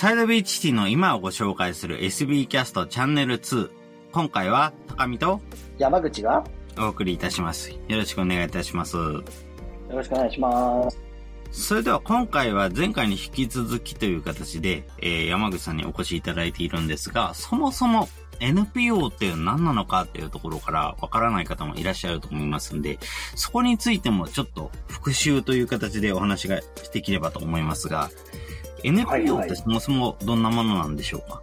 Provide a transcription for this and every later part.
サイドビーチシティの今をご紹介する SB キャストチャンネル2。今回は高見と山口がお送りいたします。よろしくお願いいたします。よろしくお願いします。それでは今回は前回に引き続きという形で、えー山口さんにお越しいただいているんですが、そもそも NPO っていうのは何なのかっていうところからわからない方もいらっしゃると思いますんで、そこについてもちょっと復習という形でお話ができればと思いますが、はい NPO はいってそもそもどんなものなんでしょうか、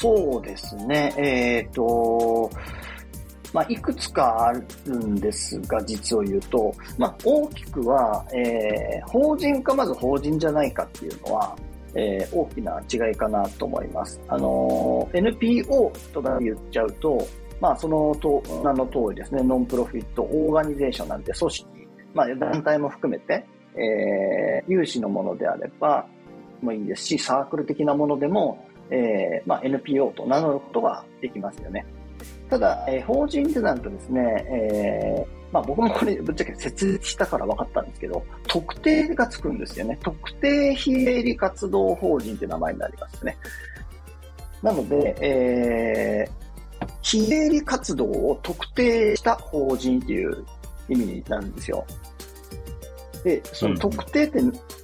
そうですね。えっ、と、まあ、いくつかあるんですが、実を言うと、まあ、大きくは、えー法人かまず法人じゃないかっていうのは、えー大きな違いかなと思います。あのー NPO とか言っちゃうと、まあ、そのと名の通りですね、ノンプロフィットオーガニゼーションなんて組織、まあ、団体も含めて、えー有志のものであれば、もいいですし、サークル的なものでも、えーまあ、NPO と名乗ることができますよね。ただ、えー法人ってなるとですね、えーまあ、僕もこれぶっちゃけ設立したから分かったんですけど、特定がつくんですよね。特定非営利活動法人って名前になりますね。なので、えー非営利活動を特定した法人っていう意味なんですよ。で、その特定って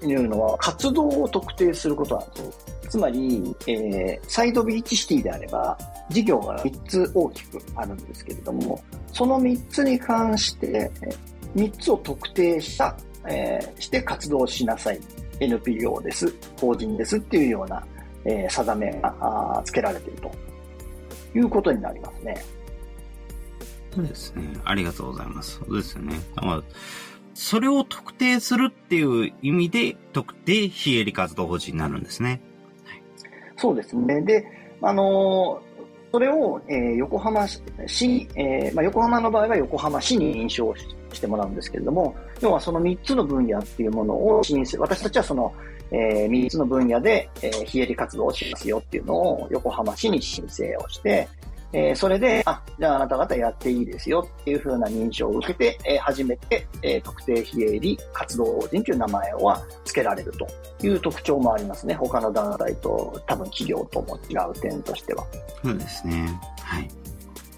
いうのは活動を特定することなんですよ。つまり、えーサイドビーチシティであれば、事業が3つ大きくあるんですけれども、その3つに関して、えー3つを特定した、えーして活動しなさい。NPO です、法人ですっていうような、えー定めがあーつけられているということになりますね。そうですね。ありがとうございます。そうですよね。だからそれを特定するっていう意味で、特定非営利活動法人になるんですね。そうですね。で、あのーそれを、えー横浜市、えーまあ、横浜の場合は横浜市に認証してもらうんですけれども、要はその3つの分野っていうものを申請、私たちはその、え3つの分野で、えー非営利活動をしますよっていうのを横浜市に申請をして、えーそれで、あ、じゃああなた方やっていいですよっていう風な認証を受けて、えー初めて、えー特定非営利活動法人という名前は付けられるという特徴もありますね。他の団体と多分企業とも違う点としては。そうですね。はい。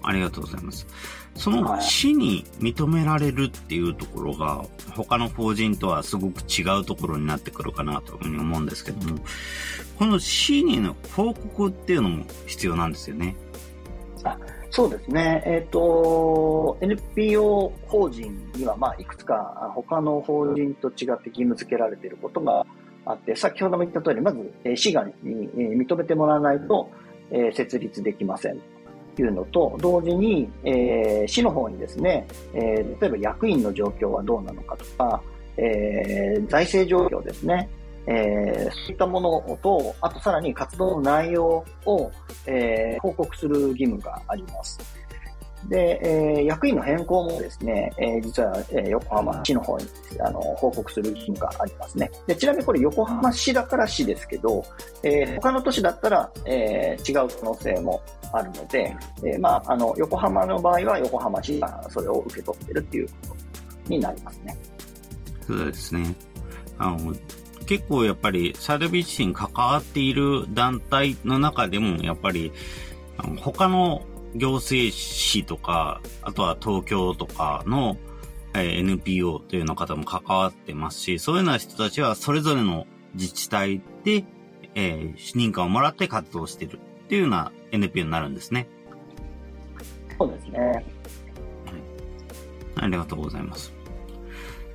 ありがとうございます。そのはい市に認められるっていうところが、他の法人とはすごく違うところになってくるかなというふうに思うんですけども、この市にの報告っていうのも必要なんですよね。そうですね。えっ、と、NPO 法人には、まあ、いくつか他の法人と違って義務付けられていることがあって、先ほども言った通り、まず、えー市がに、えー認めてもらわないと、えー設立できません。というのと、同時に、えー市の方にですね、えー例えば役員の状況はどうなのかとか、えー財政状況ですね、えーそういったものと、あとさらに活動の内容を、えー報告する義務があります。で、えー役員の変更もですね、えー実は、えー横浜市の方にあの報告する義務がありますね。でちなみにこれ横浜市だから市ですけど、えー他の都市だったら、えー違う可能性もあるので、えーまあ、あの、横浜の場合は横浜市がそれを受け取ってるっていうことになりますね。そうですね。あの、結構やっぱりサイドビーチに関わっている団体の中でも、やっぱり、他の行政市とか、あとは東京とかの、えー NPO というような方も関わってますし、そういうような人たちはそれぞれの自治体で、えー認可をもらって活動しているっていうような NPO になるんですね。そうですね。ありがとうございます。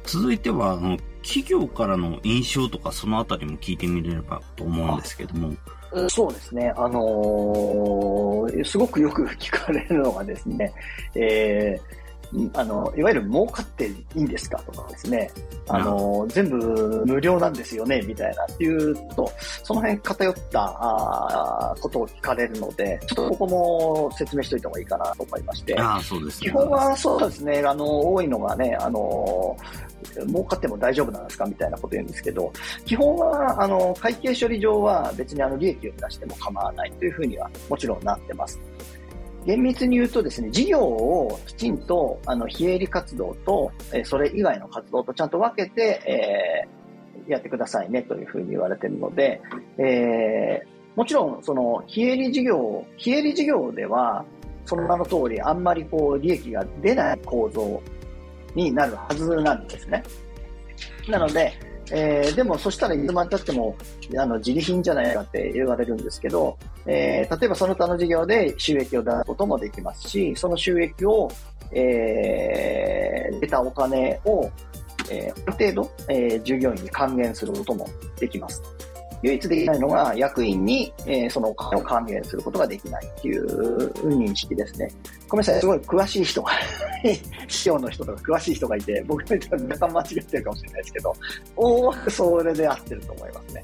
続いては、あの、企業からの印象とかそのあたりも聞いてみれればと思うんですけども。そうですね。あのーすごくよく聞かれるのがですね、えーあの、いわゆる儲かっていいんですかとかですね、あの、全部無料なんですよね、みたいなっていうと、その辺偏ったことを聞かれるので、ちょっとここも説明しておいた方がいいかなと思いまして。ああ、そうですね。基本はそうですね、あの、多いのがね、あの、儲かっても大丈夫なんですかみたいなこと言うんですけど、基本は、あの、会計処理上は別にあの、利益を出しても構わないというふうにはもちろんなってます。厳密に言うとですね、事業をきちんと、あの、非営利活動と、えそれ以外の活動とちゃんと分けて、えーやってくださいねというふうに言われているので、えー、もちろん、その、非営利事業、非営利事業では、その名の通り、あんまりこう、利益が出ない構造になるはずなんですね。なので、えー、でもそしたらいつまでたってもあの自利品じゃないかって言われるんですけど、えー、例えばその他の事業で収益を出すこともできますし、その収益を、えー、出たお金を、えー、ある程度、えー、従業員に還元することもできます。唯一できないのが役員に、えー、そのお金を還元することができないっていう認識ですね。ごめんなさい、すごい詳しい人が 師匠の人とか詳しい人がいて、僕の人は若干間違ってるかもしれないですけど、大枠それで合ってると思いますね。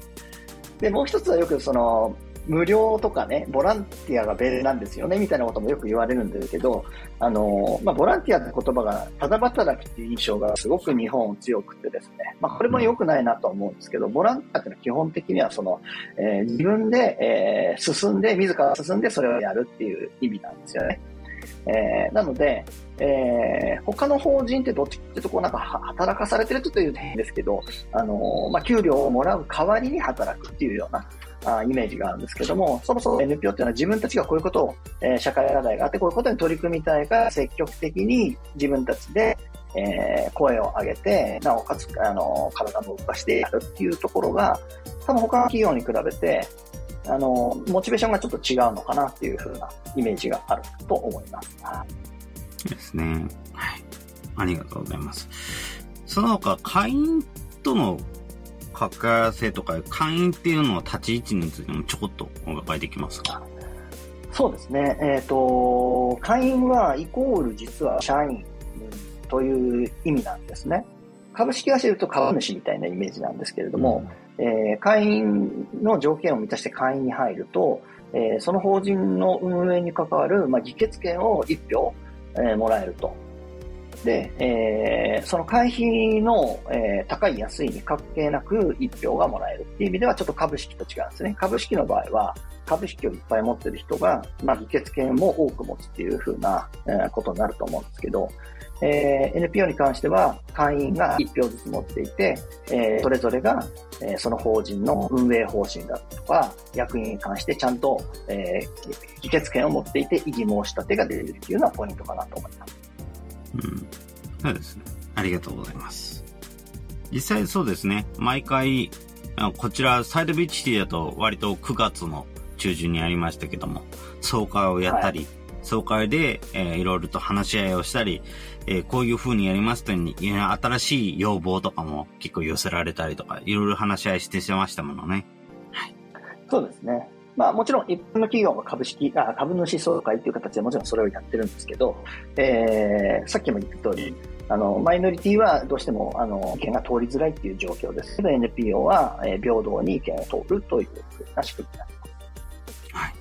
で、もう一つはよくその、無料とかね、ボランティアがベなんですよね、みたいなこともよく言われるんですけど、あの、まあ、ボランティアって言葉が、ただ働きっていう印象がすごく日本強くてですね、まあ、これも良くないなと思うんですけど、ボランティアってのは基本的にはその、えー、自分で、えー、進んで、自ら進んでそれをやるっていう意味なんですよね。えー、なので、えー、他の法人ってどっちってとこうなんか働かされてるという点ですけど、あのー、まあ、給料をもらう代わりに働くっていうような、あイメージがあるんですけども、そもそも NPO っていうのは自分たちがこういうことを、えー、社会課題があって、こういうことに取り組みたいから積極的に自分たちで、えー、声を上げて、なおかつ、あの、体も動かしてやるっていうところが、多分他の企業に比べて、あの、モチベーションがちょっと違うのかなっていうふうなイメージがあると思います。ですね。はい。ありがとうございます。その他、会員との関わらせとか、会員っていうのは立ち位置についてもちょこっとお伺いできますか？そうですね。えっ、ー、と、会員はイコール実は社員という意味なんですね。株式会社で言うと株主みたいなイメージなんですけれども、うん、えー、会員の条件を満たして会員に入ると、えー、その法人の運営に関わる、まあ、議決権を1票、えー、もらえると。で、えー、その会費の、えー、高い安いに関係なく1票がもらえるっていう意味ではちょっと株式と違うんですね。株式の場合は株式をいっぱい持ってる人が、まあ、議決権も多く持つっていうふうな、えー、ことになると思うんですけど、えー、NPO に関しては会員が1票ずつ持っていて、えー、それぞれが、えー、その法人の運営方針だとか、役員に関してちゃんと、えー、議決権を持っていて異議申し立てが出るっていうのはポイントかなと思います。うん。そうですね。ありがとうございます。実際そうですね。毎回、こちら、サイドビーチシティだと割と9月の中旬にありましたけども、総会をやったり、はい、総会で、えー、いろいろと話し合いをしたり、えー、こういう風にやりますとに、新しい要望とかも結構寄せられたりとか、いろいろ話し合いしてしましたものね。はい。そうですね。まあもちろん一般の企業は株式、あ株主総会という形でもちろんそれをやってるんですけど、えー、さっきも言った通り、あの、マイノリティはどうしても、あの、意見が通りづらいっていう状況ですけど、NPO は、えー、平等に意見を通るというふうな仕組みになります。はい。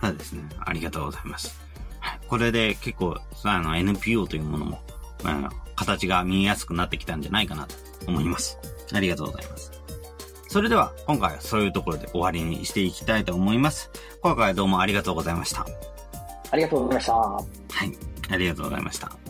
そうですね。ありがとうございます。はい。これで結構、あの、NPO というものも、うん、形が見えやすくなってきたんじゃないかなと思います。ありがとうございます。それでは、今回はそういうところで終わりにしていきたいと思います。今回はどうもありがとうございました。ありがとうございました。はい。ありがとうございました。